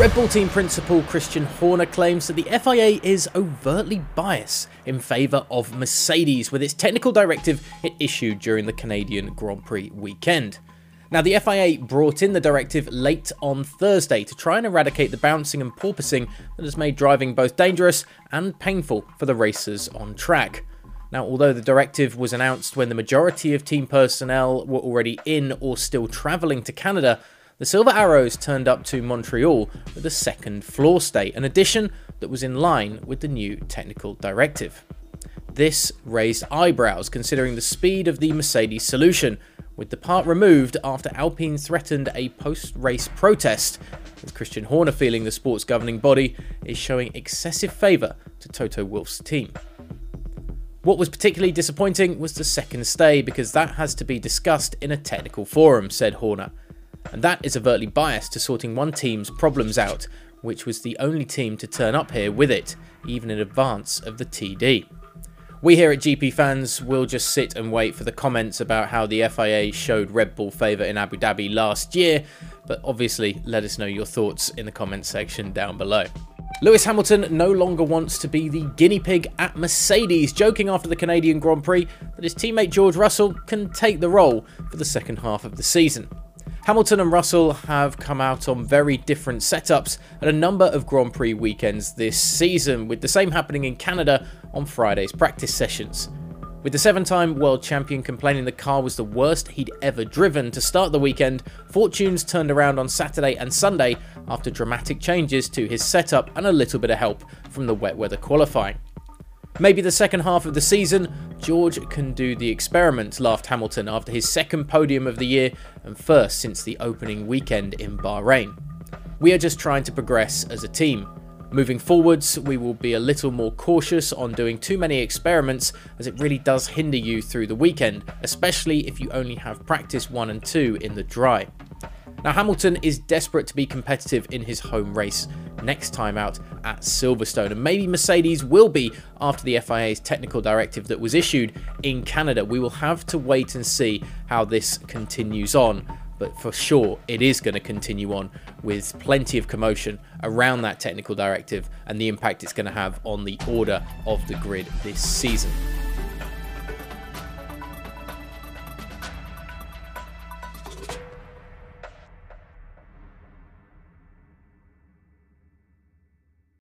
Red Bull team principal Christian Horner claims that the FIA is overtly biased in favour of Mercedes with its technical directive it issued during the Canadian Grand Prix weekend. Now, the FIA brought in the directive late on Thursday to try and eradicate the bouncing and porpoising that has made driving both dangerous and painful for the racers on track. Now, although the directive was announced when the majority of team personnel were already in or still travelling to Canada, the Silver Arrows turned up to Montreal with a second floor stay, an addition that was in line with the new technical directive. This raised eyebrows considering the speed of the Mercedes solution, with the part removed after Alpine threatened a post race protest, with Christian Horner feeling the sport's governing body is showing excessive favour to Toto Wolff's team. What was particularly disappointing was the second stay because that has to be discussed in a technical forum, said Horner. And that is overtly biased to sorting one team's problems out, which was the only team to turn up here with it, even in advance of the TD. We here at GP Fans will just sit and wait for the comments about how the FIA showed Red Bull favour in Abu Dhabi last year, but obviously let us know your thoughts in the comments section down below. Lewis Hamilton no longer wants to be the guinea pig at Mercedes, joking after the Canadian Grand Prix that his teammate George Russell can take the role for the second half of the season. Hamilton and Russell have come out on very different setups at a number of Grand Prix weekends this season, with the same happening in Canada on Friday's practice sessions. With the seven time world champion complaining the car was the worst he'd ever driven to start the weekend, fortunes turned around on Saturday and Sunday after dramatic changes to his setup and a little bit of help from the wet weather qualifying. Maybe the second half of the season, George can do the experiment, laughed Hamilton after his second podium of the year and first since the opening weekend in Bahrain. We are just trying to progress as a team. Moving forwards, we will be a little more cautious on doing too many experiments as it really does hinder you through the weekend, especially if you only have practice 1 and 2 in the dry. Now Hamilton is desperate to be competitive in his home race next time out at Silverstone and maybe Mercedes will be after the FIA's technical directive that was issued in Canada. We will have to wait and see how this continues on but for sure it is going to continue on with plenty of commotion around that technical directive and the impact it's going to have on the order of the grid this season.